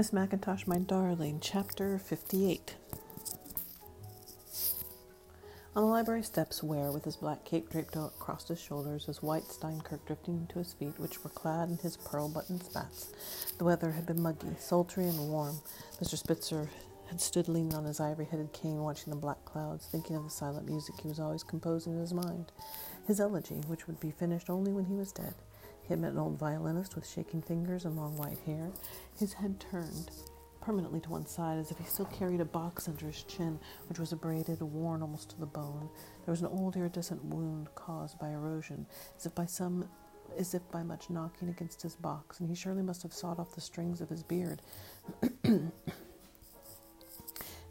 Miss MacIntosh, my darling, chapter 58. On the library steps, Ware, with his black cape draped across his shoulders, his white Steinkirk drifting to his feet, which were clad in his pearl buttoned spats. The weather had been muggy, sultry, and warm. Mr. Spitzer had stood leaning on his ivory headed cane, watching the black clouds, thinking of the silent music he was always composing in his mind. His elegy, which would be finished only when he was dead. He met an old violinist with shaking fingers and long white hair, his head turned permanently to one side, as if he still carried a box under his chin, which was abraded, worn almost to the bone. There was an old iridescent wound caused by erosion, as if by some as if by much knocking against his box, and he surely must have sawed off the strings of his beard.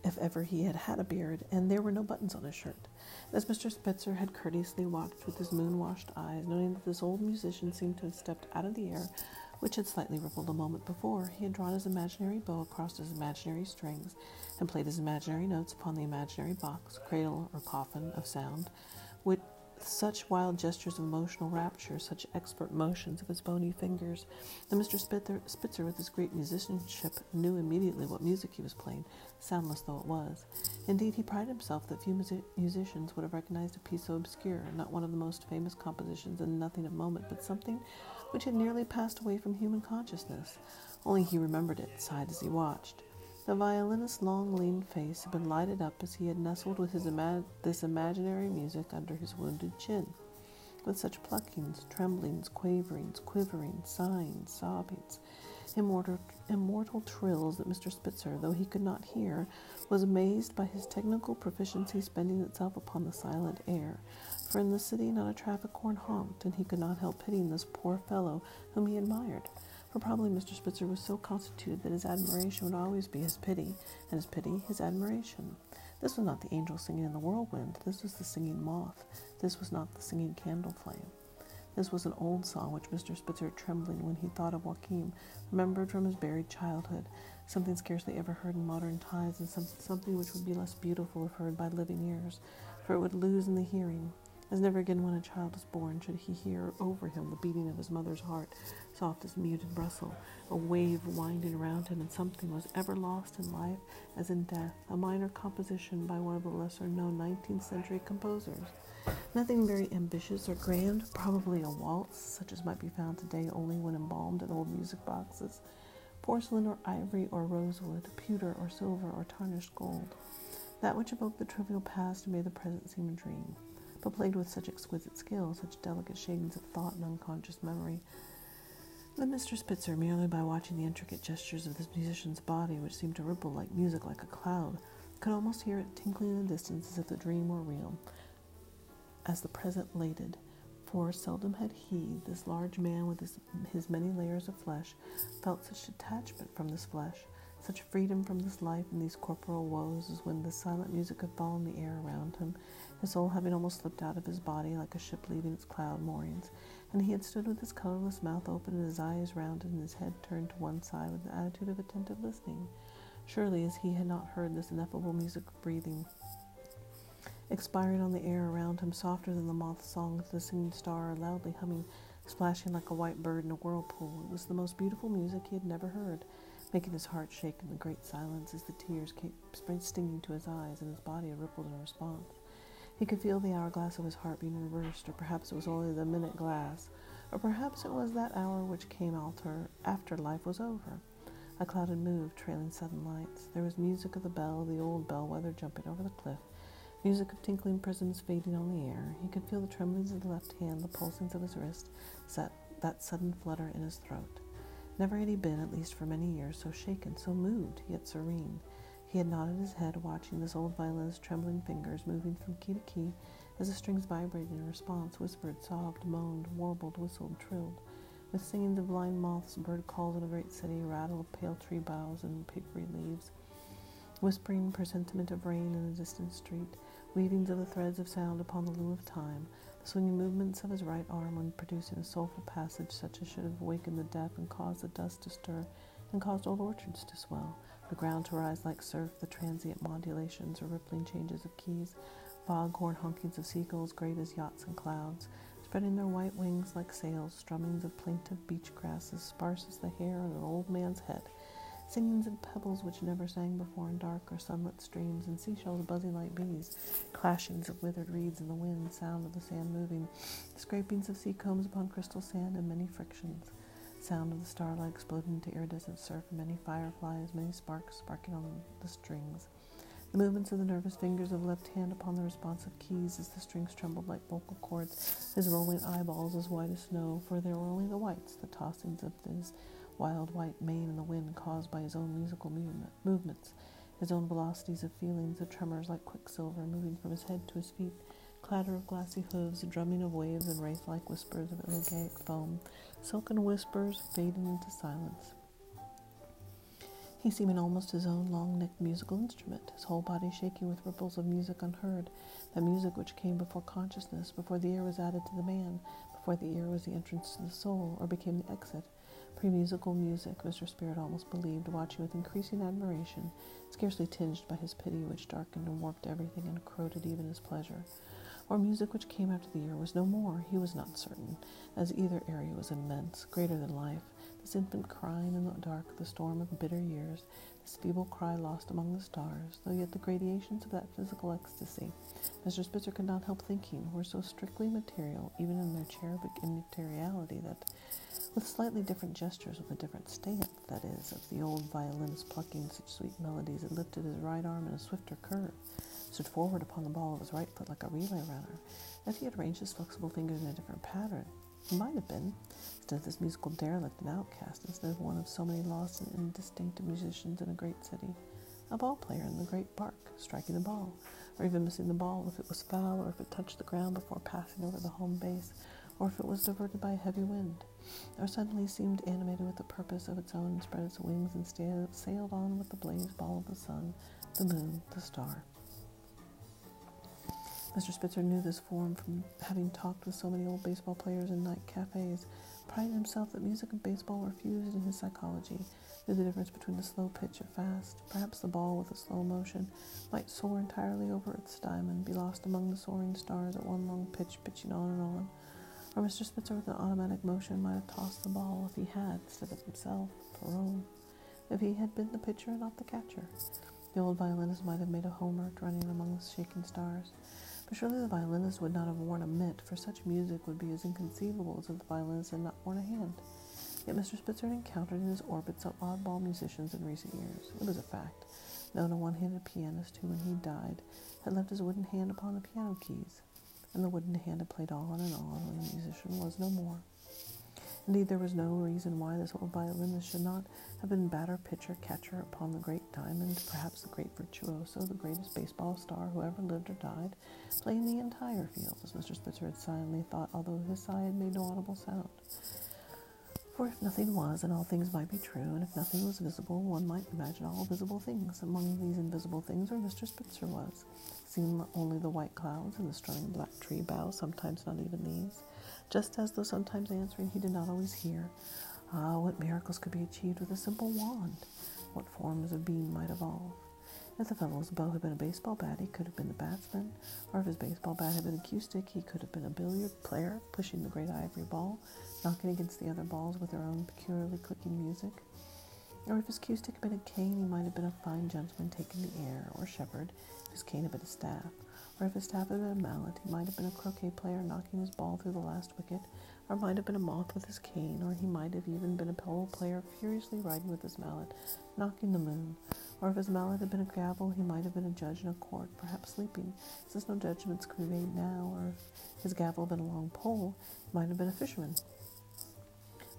if ever he had had a beard, and there were no buttons on his shirt. As Mr. Spitzer had courteously watched with his moon washed eyes, noting that this old musician seemed to have stepped out of the air which had slightly rippled a moment before. He had drawn his imaginary bow across his imaginary strings and played his imaginary notes upon the imaginary box, cradle, or coffin of sound, which such wild gestures of emotional rapture, such expert motions of his bony fingers, that Mr. Spitzer, with his great musicianship, knew immediately what music he was playing, soundless though it was. Indeed, he prided himself that few music- musicians would have recognized a piece so obscure, not one of the most famous compositions and nothing of moment, but something which had nearly passed away from human consciousness. Only he remembered it, sighed as he watched. The violinist's long, lean face had been lighted up as he had nestled with his ima- this imaginary music under his wounded chin. With such pluckings, tremblings, quaverings, quiverings, sighings, sobbings, immortal, immortal trills that Mr. Spitzer, though he could not hear, was amazed by his technical proficiency spending itself upon the silent air. For in the city not a traffic horn honked, and he could not help pitying this poor fellow whom he admired for probably Mr. Spitzer was so constituted that his admiration would always be his pity, and his pity his admiration. This was not the angel singing in the whirlwind, this was the singing moth, this was not the singing candle flame. This was an old song which Mr. Spitzer, trembling when he thought of Joachim, remembered from his buried childhood, something scarcely ever heard in modern times, and something which would be less beautiful if heard by living ears, for it would lose in the hearing. As never again when a child is born should he hear over him the beating of his mother's heart, soft as muted rustle, a wave winding around him, and something was ever lost in life as in death, a minor composition by one of the lesser known 19th century composers. Nothing very ambitious or grand, probably a waltz, such as might be found today only when embalmed in old music boxes, porcelain or ivory or rosewood, pewter or silver or tarnished gold. That which evoked the trivial past made the present seem a dream but played with such exquisite skill, such delicate shadings of thought and unconscious memory, that Mr. Spitzer, merely by watching the intricate gestures of this musician's body, which seemed to ripple like music, like a cloud, could almost hear it tinkling in the distance as if the dream were real, as the present lated. For seldom had he, this large man with his, his many layers of flesh, felt such detachment from this flesh, such freedom from this life and these corporal woes as when the silent music had fallen the air around him, his soul having almost slipped out of his body like a ship leaving its cloud moorings, and he had stood with his colorless mouth open and his eyes rounded and his head turned to one side with the attitude of attentive listening. Surely, as he had not heard this ineffable music of breathing, expiring on the air around him, softer than the moth's song of the singing star, loudly humming, splashing like a white bird in a whirlpool. It was the most beautiful music he had never heard, making his heart shake in the great silence as the tears came stinging to his eyes and his body rippled in response. He could feel the hourglass of his heart being reversed, or perhaps it was only the minute glass, or perhaps it was that hour which came alter after life was over. A cloud had moved, trailing sudden lights. There was music of the bell, the old bellwether jumping over the cliff, music of tinkling prisms fading on the air. He could feel the tremblings of the left hand, the pulsings of his wrist, set, that sudden flutter in his throat. Never had he been, at least for many years, so shaken, so moved, yet serene. He had nodded his head, watching this old violinist's trembling fingers moving from key to key as the strings vibrated in response, whispered, sobbed, moaned, warbled, whistled, trilled. With singing of blind moths, bird calls in a great city, rattle of pale tree boughs and papery leaves, whispering presentiment of rain in a distant street, weavings of the threads of sound upon the loom of time, the swinging movements of his right arm when producing a soulful passage such as should have awakened the deaf and caused the dust to stir and caused old orchards to swell the ground to rise like surf, the transient modulations or rippling changes of keys, foghorn honkings of seagulls great as yachts and clouds, spreading their white wings like sails, strummings of plaintive beach grasses sparse as the hair on an old man's head, singings of pebbles which never sang before in dark or sunlit streams, and seashells buzzing like bees, clashings of withered reeds in the wind, sound of the sand moving, scrapings of sea combs upon crystal sand, and many frictions, sound of the starlight exploding into iridescent surf, many fireflies, many sparks sparking on the strings. The movements of the nervous fingers of left hand upon the responsive keys as the strings trembled like vocal cords, his rolling eyeballs as white as snow, for there were only the whites, the tossings of his wild white mane in the wind caused by his own musical movement, movements, his own velocities of feelings, the tremors like quicksilver moving from his head to his feet, clatter of glassy hooves, the drumming of waves, and wraith-like whispers of elegiac foam, silken whispers fading into silence. He seeming almost his own long-necked musical instrument, his whole body shaking with ripples of music unheard, that music which came before consciousness, before the ear was added to the man, before the ear was the entrance to the soul, or became the exit. Pre-musical music, Mr. Spitzer almost believed, watching with increasing admiration, scarcely tinged by his pity, which darkened and warped everything and corroded even his pleasure. Or music which came after the ear was no more, he was not certain, as either area was immense, greater than life, this infant crying in the dark, the storm of bitter years, this feeble cry lost among the stars, though yet the gradations of that physical ecstasy, Mr. Spitzer could not help thinking, were so strictly material, even in their cherubic immateriality, that with slightly different gestures, with a different stamp, that is, of the old violinist plucking such sweet melodies, had lifted his right arm in a swifter curve, stood forward upon the ball of his right foot like a relay runner, if he had arranged his flexible fingers in a different pattern, he might have been, instead of this musical derelict and outcast, instead of one of so many lost and indistinct musicians in a great city, a ball player in the great park, striking the ball, or even missing the ball if it was foul, or if it touched the ground before passing over the home base, or if it was diverted by a heavy wind, or suddenly seemed animated with a purpose of its own spread its wings and sailed on with the blaze ball of the sun, the moon, the star. Mr. Spitzer knew this form from having talked with so many old baseball players in night cafes, prided himself that music and baseball were fused in his psychology, knew the difference between the slow pitch and fast. Perhaps the ball with a slow motion might soar entirely over its diamond, be lost among the soaring stars at one long pitch, pitching on and on. Or Mr. Spitzer with an automatic motion might have tossed the ball if he had, instead of himself, Peron, if he had been the pitcher and not the catcher. The old violinist might have made a homer running among the shaking stars. But surely the violinist would not have worn a mitt, for such music would be as inconceivable as if the violinist had not worn a hand. Yet Mr. Spitzer had encountered in his orbit some oddball musicians in recent years. It was a fact. Known a one-handed pianist who, when he died, had left his wooden hand upon the piano keys, and the wooden hand had played on and on when the musician was no more. Indeed, there was no reason why this old violinist should not have been batter, pitcher, catcher upon the great diamond, perhaps the great virtuoso, the greatest baseball star who ever lived or died, playing the entire field, as Mr. Spitzer had silently thought, although his sigh had made no audible sound. For if nothing was, and all things might be true, and if nothing was visible, one might imagine all visible things. Among these invisible things where Mr. Spitzer was, seen only the white clouds and the strung black tree boughs, sometimes not even these just as though sometimes answering he did not always hear. Ah, what miracles could be achieved with a simple wand! What forms of being might evolve! If the fellow's bow had been a baseball bat, he could have been the batsman, or if his baseball bat had been a cue stick, he could have been a billiard player, pushing the great ivory ball, knocking against the other balls with their own peculiarly clicking music. Or if his cue stick had been a cane, he might have been a fine gentleman taking the air, or shepherd, if his cane had been a staff. If his staff had been a mallet, he might have been a croquet player knocking his ball through the last wicket, or might have been a moth with his cane, or he might have even been a polo player furiously riding with his mallet, knocking the moon. Or if his mallet had been a gavel, he might have been a judge in a court, perhaps sleeping, since no judgments could be made now. Or if his gavel had been a long pole, he might have been a fisherman,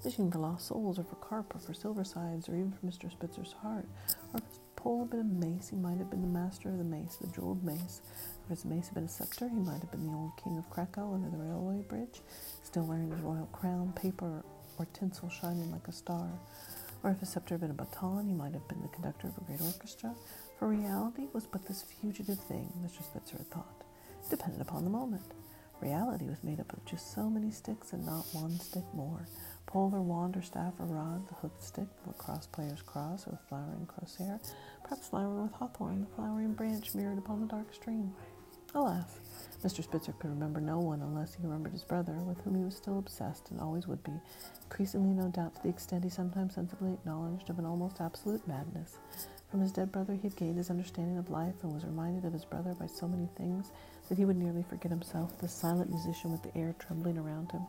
fishing for lost souls, or for carp, or for silver sides, or even for Mr. Spitzer's heart. Or if his pole had been a mace, he might have been the master of the mace, the jeweled mace, his mace been a scepter, he might have been the old king of Krakow under the railway bridge, still wearing his royal crown, paper or tinsel shining like a star. Or if his scepter had been a baton, he might have been the conductor of a great orchestra. For reality was but this fugitive thing, Mr. Spitzer had thought, dependent upon the moment. Reality was made up of just so many sticks and not one stick more. Pole or wand or staff or rod, the hooked stick, the lacrosse player's cross, or the flowering crosshair, perhaps flowering with hawthorn, the flowering branch mirrored upon the dark stream. Alas, Mr. Spitzer could remember no one unless he remembered his brother, with whom he was still obsessed and always would be, increasingly, no doubt, to the extent he sometimes sensibly acknowledged of an almost absolute madness. From his dead brother, he had gained his understanding of life and was reminded of his brother by so many things that he would nearly forget himself, the silent musician with the air trembling around him.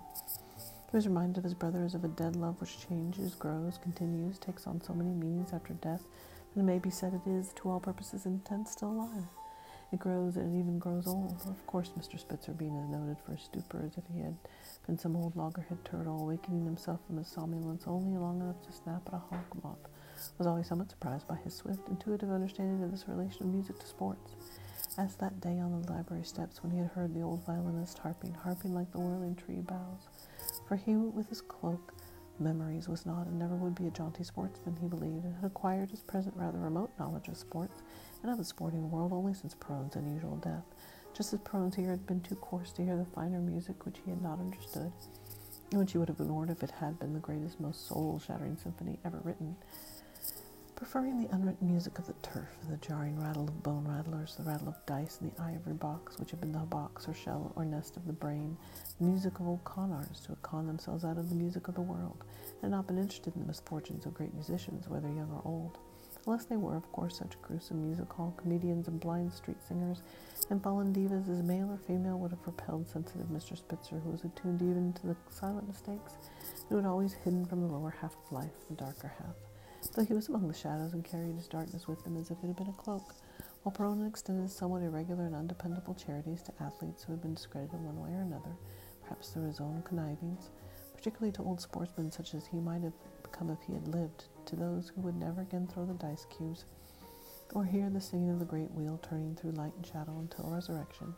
He was reminded of his brother as of a dead love which changes, grows, continues, takes on so many meanings after death that it may be said it is, to all purposes and intents, still alive. It grows and it even grows old. Of course, Mr. Spitzer, being as noted for his stupor as if he had been some old loggerhead turtle, awakening himself from his somnolence only long enough to snap at a hawk moth, was always somewhat surprised by his swift, intuitive understanding of this relation of music to sports. As that day on the library steps when he had heard the old violinist harping, harping like the whirling tree boughs, for he, with his cloak, memories, was not and never would be a jaunty sportsman, he believed, and had acquired his present rather remote knowledge of sports and of the sporting world only since Peron's unusual death, just as Peron's ear had been too coarse to hear the finer music which he had not understood, and which he would have ignored if it had been the greatest, most soul-shattering symphony ever written. Preferring the unwritten music of the turf, the jarring rattle of bone rattlers, the rattle of dice in the ivory box, which had been the box or shell or nest of the brain, the music of old con artists who had conned themselves out of the music of the world, and not been interested in the misfortunes of great musicians, whether young or old, unless they were, of course, such gruesome music hall comedians and blind street singers and fallen divas as male or female would have repelled sensitive Mr. Spitzer, who was attuned even to the silent mistakes, and who had always hidden from the lower half of life the darker half though he was among the shadows and carried his darkness with him as if it had been a cloak, while Perona extended somewhat irregular and undependable charities to athletes who had been discredited one way or another, perhaps through his own connivings, particularly to old sportsmen such as he might have become if he had lived, to those who would never again throw the dice cubes, or hear the singing of the great wheel turning through light and shadow until resurrection,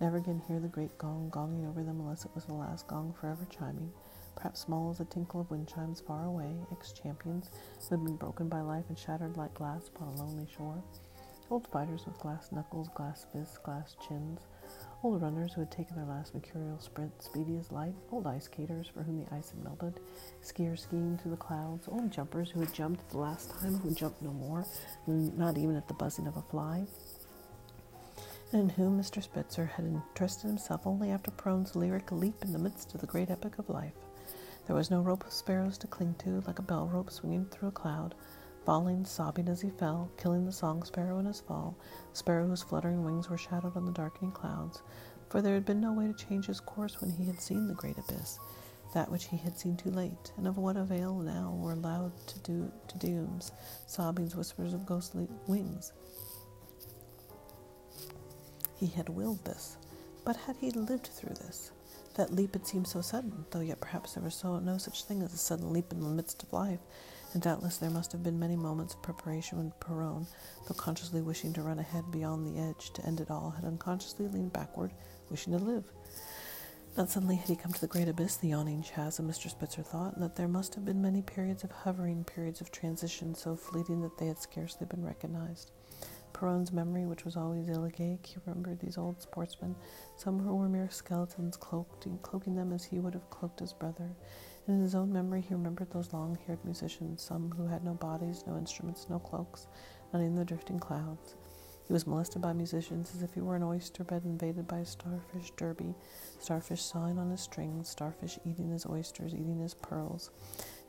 never again hear the great gong gonging over them unless it was the last gong forever chiming, perhaps small as the tinkle of wind chimes far away, ex champions who had been broken by life and shattered like glass upon a lonely shore, old fighters with glass knuckles, glass fists, glass chins, old runners who had taken their last mercurial sprint, speedy as light, old ice skaters for whom the ice had melted, skiers skiing through the clouds, old jumpers who had jumped the last time, who jumped no more, not even at the buzzing of a fly, and in whom Mr. Spitzer had interested himself only after Peron's lyric leap in the midst of the great epic of life. There was no rope of sparrows to cling to, like a bell rope swinging through a cloud, falling, sobbing as he fell, killing the song sparrow in his fall, sparrow whose fluttering wings were shadowed on the darkening clouds, for there had been no way to change his course when he had seen the great abyss, that which he had seen too late, and of what avail now were loud to, do, to dooms, sobbings, whispers of ghostly wings. He had willed this, but had he lived through this? That leap had seemed so sudden, though yet perhaps there was so no such thing as a sudden leap in the midst of life, and doubtless there must have been many moments of preparation when Peron, though consciously wishing to run ahead beyond the edge to end it all, had unconsciously leaned backward, wishing to live. Not suddenly had he come to the great abyss, the yawning chasm, Mr. Spitzer thought, and that there must have been many periods of hovering, periods of transition so fleeting that they had scarcely been recognized. Peron's memory, which was always elegiac, he remembered these old sportsmen, some who were mere skeletons, cloaked, cloaking them as he would have cloaked his brother. In his own memory, he remembered those long haired musicians, some who had no bodies, no instruments, no cloaks, not even the drifting clouds. He was molested by musicians as if he were an oyster bed invaded by a starfish derby, starfish sawing on his strings, starfish eating his oysters, eating his pearls.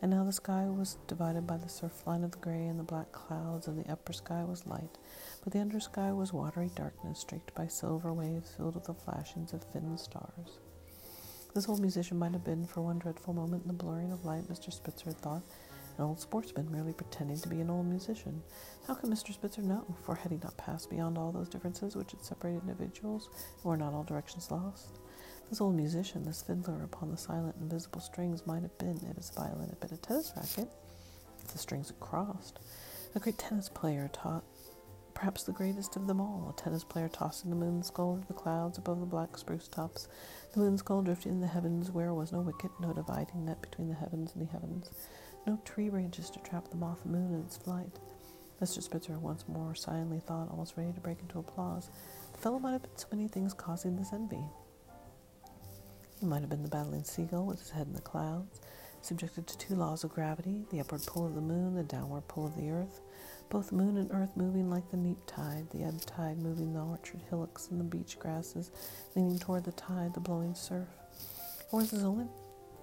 And now the sky was divided by the surf line of the gray and the black clouds, and the upper sky was light, but the under sky was watery darkness, streaked by silver waves filled with the flashings of thin stars. This old musician might have been, for one dreadful moment in the blurring of light, Mr. Spitzer had thought, an old sportsman merely pretending to be an old musician. How could Mr. Spitzer know? For had he not passed beyond all those differences which had separated individuals, were not all directions lost? This old musician, this fiddler upon the silent, invisible strings, might have been, if his violin had been a tennis racket, if the strings had crossed. A great tennis player taught, perhaps the greatest of them all, a tennis player tossing the moon skull over the clouds above the black spruce tops, the moon skull drifting in the heavens where was no wicket, no dividing net between the heavens and the heavens, no tree branches to trap the moth moon in its flight. Mr. Spitzer once more silently thought, almost ready to break into applause. The fellow might have been so many things causing this envy. He might have been the battling seagull with his head in the clouds, subjected to two laws of gravity the upward pull of the moon, the downward pull of the earth, both moon and earth moving like the neap tide, the ebb tide moving the orchard hillocks and the beach grasses, leaning toward the tide, the blowing surf. Or was his only,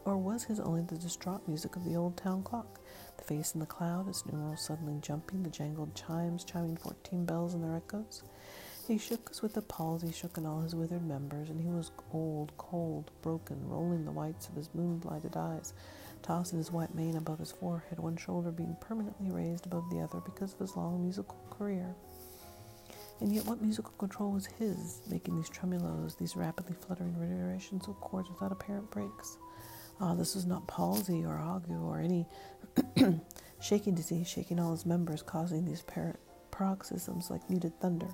or was his only the distraught music of the old town clock, the face in the cloud, its numerals suddenly jumping, the jangled chimes chiming fourteen bells in their echoes? He shook as with the palsy shook in all his withered members, and he was old, cold, broken, rolling the whites of his moon-blighted eyes, tossing his white mane above his forehead, one shoulder being permanently raised above the other because of his long musical career. And yet, what musical control was his, making these tremolos, these rapidly fluttering reiterations of chords without apparent breaks? Ah, this was not palsy or ague or any shaking disease, shaking all his members, causing these paroxysms like muted thunder.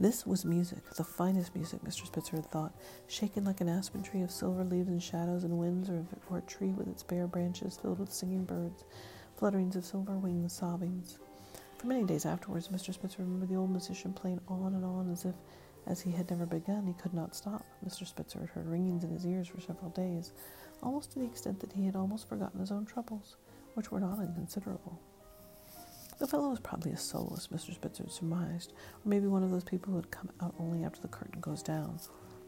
This was music, the finest music, Mr. Spitzer had thought, shaken like an aspen tree of silver leaves and shadows and winds, or, or a tree with its bare branches filled with singing birds, flutterings of silver wings, sobbings. For many days afterwards, Mr. Spitzer remembered the old musician playing on and on as if, as he had never begun, he could not stop. Mr. Spitzer had heard ringings in his ears for several days, almost to the extent that he had almost forgotten his own troubles, which were not inconsiderable. The fellow was probably a soloist, Mr. Spitzer surmised, or maybe one of those people who had come out only after the curtain goes down,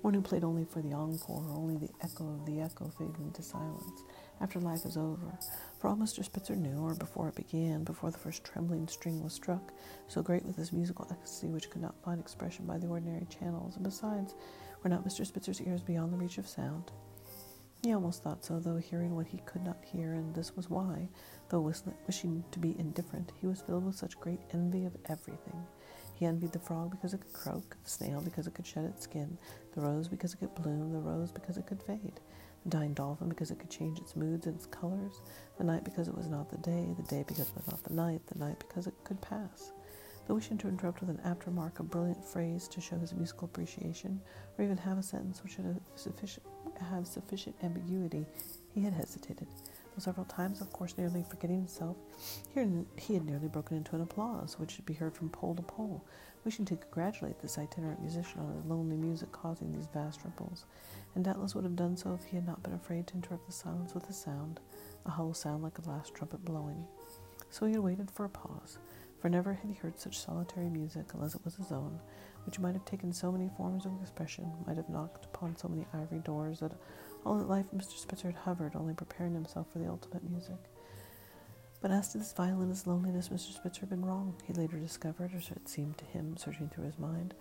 one who played only for the encore, or only the echo of the echo fading into silence, after life is over. For all Mr. Spitzer knew, or before it began, before the first trembling string was struck, so great was this musical ecstasy which could not find expression by the ordinary channels, and besides, were not Mr. Spitzer's ears beyond the reach of sound? He almost thought so, though hearing what he could not hear, and this was why, though wishing to be indifferent, he was filled with such great envy of everything. He envied the frog because it could croak, the snail because it could shed its skin, the rose because it could bloom, the rose because it could fade, the dying dolphin because it could change its moods and its colors, the night because it was not the day, the day because it was not the night, the night because it could pass. Though wishing to interrupt with an aftermark a brilliant phrase to show his musical appreciation, or even have a sentence which should have sufficient, have sufficient ambiguity, he had hesitated. Several times, of course, nearly forgetting himself, he had nearly broken into an applause, which should be heard from pole to pole, wishing to congratulate this itinerant musician on his lonely music causing these vast ripples, and doubtless would have done so if he had not been afraid to interrupt the silence with a sound, a hollow sound like a last trumpet blowing. So he had waited for a pause for never had he heard such solitary music unless it was his own, which might have taken so many forms of expression, might have knocked upon so many ivory doors that all his life Mr. Spitzer had hovered, only preparing himself for the ultimate music. But as to this violinist's loneliness, Mr. Spitzer had been wrong, he later discovered, or so it seemed to him, searching through his mind.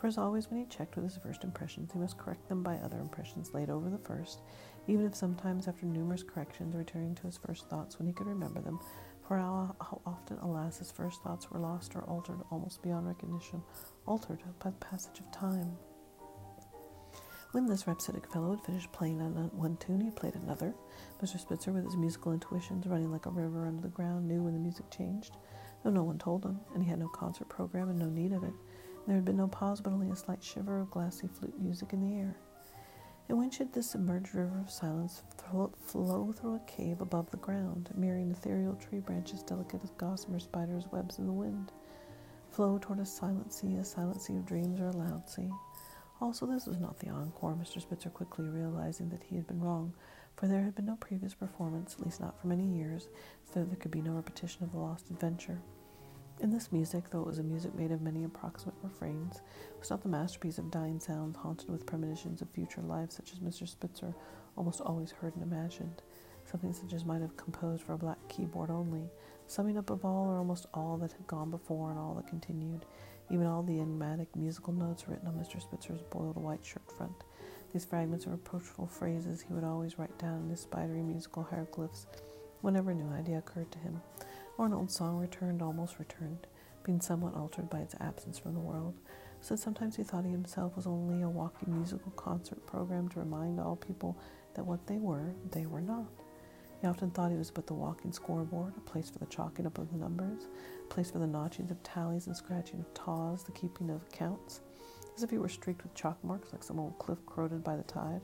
For as always, when he checked with his first impressions, he must correct them by other impressions laid over the first, even if sometimes after numerous corrections, returning to his first thoughts when he could remember them, for how, how, often, alas, his first thoughts were lost or altered almost beyond recognition, altered by the passage of time. When this rhapsodic fellow had finished playing on one tune, he played another. Mr. Spitzer, with his musical intuitions running like a river under the ground, knew when the music changed, though no one told him, and he had no concert program and no need of it. There had been no pause, but only a slight shiver of glassy flute music in the air. And when should this submerged river of silence flow through a cave above the ground, mirroring ethereal tree branches delicate as gossamer spiders' webs in the wind? Flow toward a silent sea, a silent sea of dreams or a loud sea. Also, this was not the encore, Mr. Spitzer quickly realizing that he had been wrong, for there had been no previous performance, at least not for many years, so there could be no repetition of the lost adventure. In this music, though it was a music made of many approximate refrains, was not the masterpiece of dying sounds haunted with premonitions of future life such as Mr. Spitzer almost always heard and imagined, something such as might have composed for a black keyboard only, summing up of all or almost all that had gone before and all that continued, even all the enigmatic musical notes written on Mr. Spitzer's boiled white shirt front. These fragments of reproachful phrases he would always write down in his spidery musical hieroglyphs whenever a new idea occurred to him or an old song returned, almost returned, being somewhat altered by its absence from the world, so that sometimes he thought he himself was only a walking musical concert program to remind all people that what they were, they were not. He often thought he was but the walking scoreboard, a place for the chalking up of numbers, a place for the notching of tallies and scratching of taws, the keeping of accounts, as if he were streaked with chalk marks like some old cliff corroded by the tide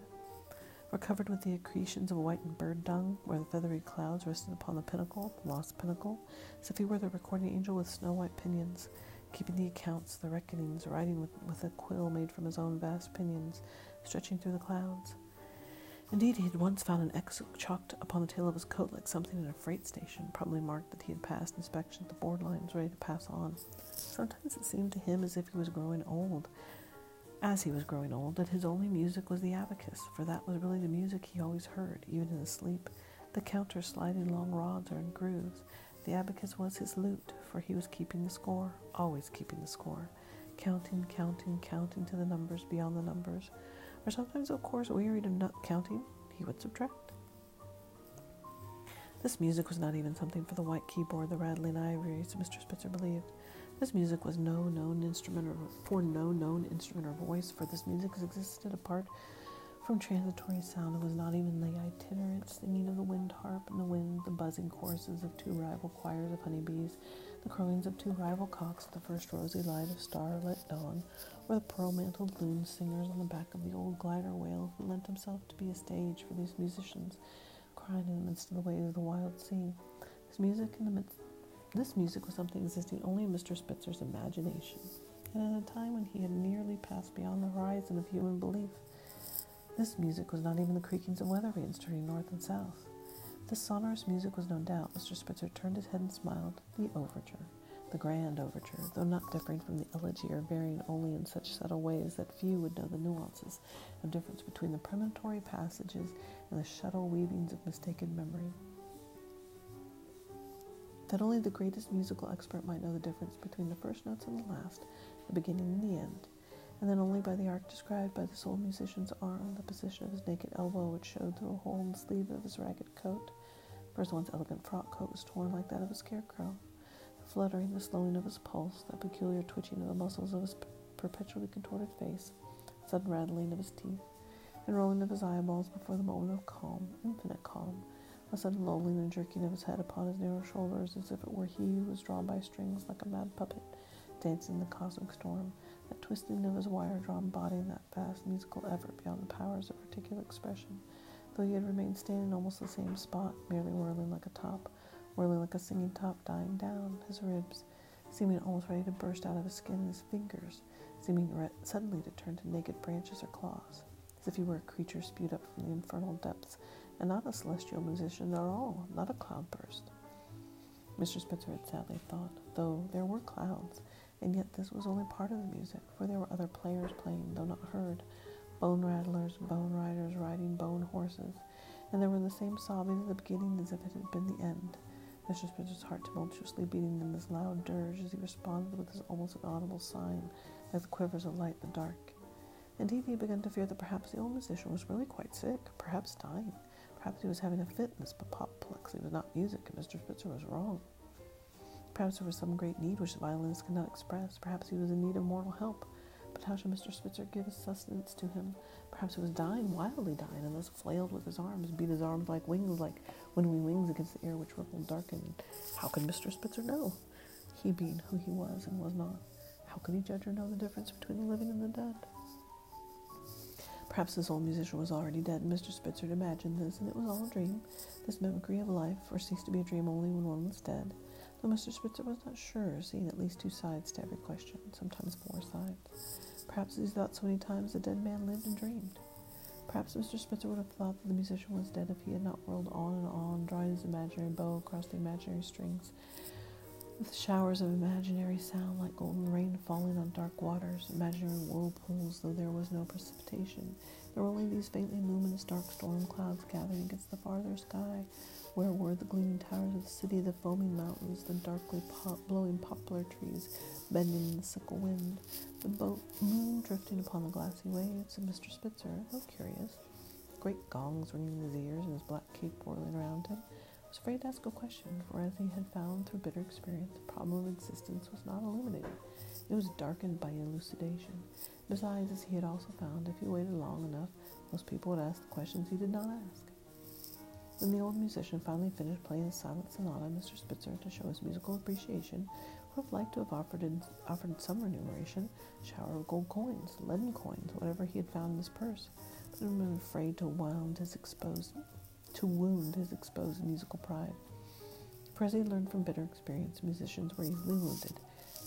or covered with the accretions of whitened bird dung, where the feathery clouds rested upon the pinnacle, the lost pinnacle, as if he were the recording angel with snow white pinions, keeping the accounts, the reckonings, writing with, with a quill made from his own vast pinions, stretching through the clouds. Indeed, he had once found an X chalked upon the tail of his coat like something in a freight station, probably marked that he had passed inspection at the board lines, ready to pass on. Sometimes it seemed to him as if he was growing old. As he was growing old, that his only music was the abacus, for that was really the music he always heard, even in his sleep. The counter sliding along rods or in grooves. The abacus was his lute, for he was keeping the score, always keeping the score, counting, counting, counting to the numbers beyond the numbers or sometimes, of course, wearied of not counting, he would subtract. This music was not even something for the white keyboard, the rattling ivories, Mr. Spitzer believed. This music was no known instrument or for no known instrument or voice, for this music existed apart from transitory sound. It was not even the itinerant singing of the wind harp and the wind, the buzzing choruses of two rival choirs of honeybees, the crowings of two rival cocks the first rosy light of starlit dawn, or the pearl-mantled loon singers on the back of the old glider whale lent himself to be a stage for these musicians, crying in the midst of the waves of the wild sea. This music in the midst this music was something existing only in Mr. Spitzer's imagination, and at a time when he had nearly passed beyond the horizon of human belief. This music was not even the creakings of weather vanes turning north and south. This sonorous music was no doubt, Mr. Spitzer turned his head and smiled, the overture, the grand overture, though not differing from the elegy or varying only in such subtle ways that few would know the nuances of difference between the premonitory passages and the shuttle weavings of mistaken memory. That only the greatest musical expert might know the difference between the first notes and the last, the beginning and the end, and then only by the arc described by the old musician's arm, the position of his naked elbow, which showed through a hole in the sleeve of his ragged coat, for his once elegant frock coat was torn like that of a scarecrow. Fluttering, the slowing of his pulse, that peculiar twitching of the muscles of his perpetually contorted face, sudden rattling of his teeth, and rolling of his eyeballs before the moment of calm, infinite calm, a sudden lolling and jerking of his head upon his narrow shoulders as if it were he who was drawn by strings like a mad puppet, dancing the cosmic storm, that twisting of his wire-drawn body in that vast musical effort beyond the powers of articulate expression, though he had remained standing in almost the same spot, merely whirling like a top, whirling like a singing top, dying down, his ribs, seeming almost ready to burst out of his skin, his fingers, seeming re- suddenly to turn to naked branches or claws, as if he were a creature spewed up from the infernal depths, and not a celestial musician at all, not a cloudburst. Mr. Spitzer had sadly thought, though there were clouds, and yet this was only part of the music, for there were other players playing, though not heard, bone rattlers, bone riders riding bone horses, and there were the same sobbing at the beginning as if it had been the end. Mr. Spitzer's heart tumultuously beating in this loud dirge as he responded with his almost inaudible sign, like the quivers of light in the dark. Indeed, he began to fear that perhaps the old musician was really quite sick, perhaps dying. Perhaps he was having a fit, and this apoplexy was not music, and Mr. Spitzer was wrong. Perhaps there was some great need which the violinist could not express. Perhaps he was in need of mortal help. How should Mr. Spitzer give sustenance to him? Perhaps he was dying, wildly dying, and thus flailed with his arms, beat his arms like wings, like winnowing wings against the air which rippled darkened. How could Mr. Spitzer know? He being who he was and was not. How could he judge or know the difference between the living and the dead? Perhaps this old musician was already dead, and Mr. Spitzer had imagined this, and it was all a dream, this mimicry of life, or ceased to be a dream only when one was dead. Though Mr. Spitzer was not sure, seeing at least two sides to every question, sometimes four sides. Perhaps he thought so many times the dead man lived and dreamed. Perhaps Mr. Spitzer would have thought that the musician was dead if he had not whirled on and on, drawing his imaginary bow across the imaginary strings, with showers of imaginary sound like golden rain falling on dark waters, imaginary whirlpools, though there was no precipitation. There were only these faintly luminous dark storm clouds gathering against the farther sky, where were the gleaming towers of the city, the foaming mountains, the darkly pop- blowing poplar trees bending in the sickle wind, the boat moon drifting upon the glassy waves, and Mr. Spitzer, though curious, great gongs ringing in his ears and his black cape whirling around him, was afraid to ask a question, for as he had found through bitter experience, the problem of existence was not illuminated. It was darkened by elucidation. Besides, as he had also found, if he waited long enough, most people would ask the questions he did not ask. When the old musician finally finished playing the silent sonata, Mr. Spitzer, to show his musical appreciation, would have liked to have offered, in, offered some remuneration, a shower of gold coins, leaden coins, whatever he had found in his purse, but had been afraid to wound his exposed, to wound his exposed musical pride. For as he learned from bitter experience, musicians were easily wounded,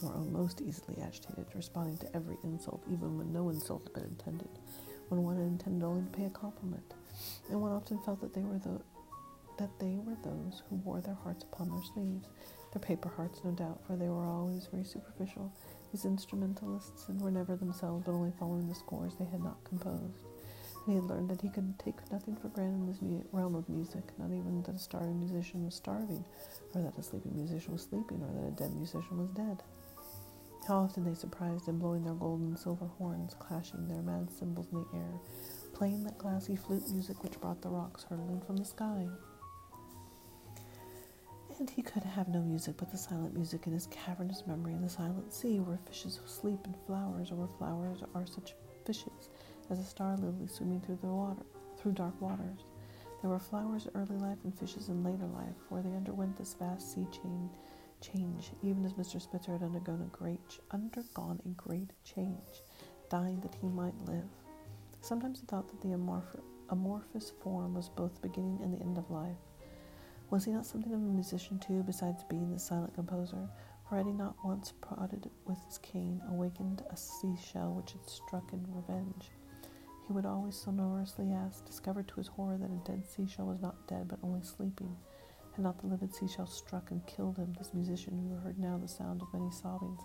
were most easily agitated, responding to every insult, even when no insult had been intended, when one had intended only to pay a compliment and one often felt that they were the that they were those who wore their hearts upon their sleeves, their paper hearts, no doubt, for they were always very superficial. These instrumentalists and were never themselves, but only following the scores they had not composed. And he had learned that he could take nothing for granted in this realm of music, not even that a starving musician was starving, or that a sleeping musician was sleeping, or that a dead musician was dead. How often they surprised him blowing their gold and silver horns, clashing their mad cymbals in the air, playing that glassy flute music which brought the rocks hurtling from the sky. And he could have no music but the silent music in his cavernous memory in the silent sea, where fishes sleep and flowers, or where flowers are such fishes as a star lily swimming through the water, through dark waters. There were flowers in early life and fishes in later life, where they underwent this vast sea chain change, even as Mr. Spitzer had undergone a great undergone a great change, dying that he might live. Sometimes he thought that the amorph- amorphous form was both the beginning and the end of life. Was he not something of a musician too, besides being the silent composer? For had he not once prodded with his cane, awakened a seashell which had struck in revenge? He would always sonorously ask, discovered to his horror that a dead seashell was not dead, but only sleeping. Had not the livid seashell struck and killed him, this musician who heard now the sound of many sobbings,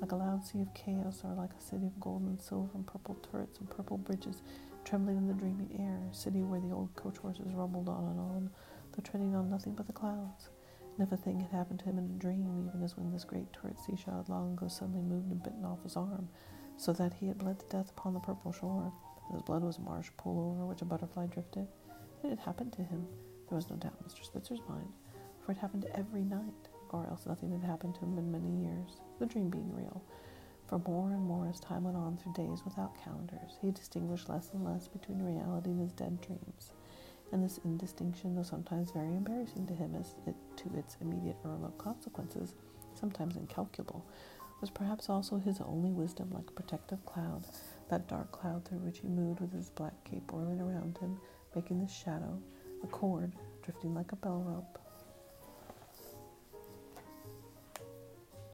like a loud sea of chaos, or like a city of gold and silver and purple turrets and purple bridges trembling in the dreaming air, a city where the old coach horses rumbled on and on, though treading on nothing but the clouds. And if a thing had happened to him in a dream, even as when this great turret seashell had long ago suddenly moved and bitten off his arm, so that he had bled to death upon the purple shore, and his blood was a marsh pool over which a butterfly drifted, it had happened to him. There was no doubt in Mr. Spitzer's mind, for it happened every night, or else nothing had happened to him in many years, the dream being real. For more and more as time went on through days without calendars, he distinguished less and less between reality and his dead dreams and this indistinction, though sometimes very embarrassing to him as it, to its immediate or remote consequences, sometimes incalculable, was perhaps also his only wisdom like a protective cloud, that dark cloud through which he moved with his black cape whirling around him, making the shadow, a cord, drifting like a bell rope,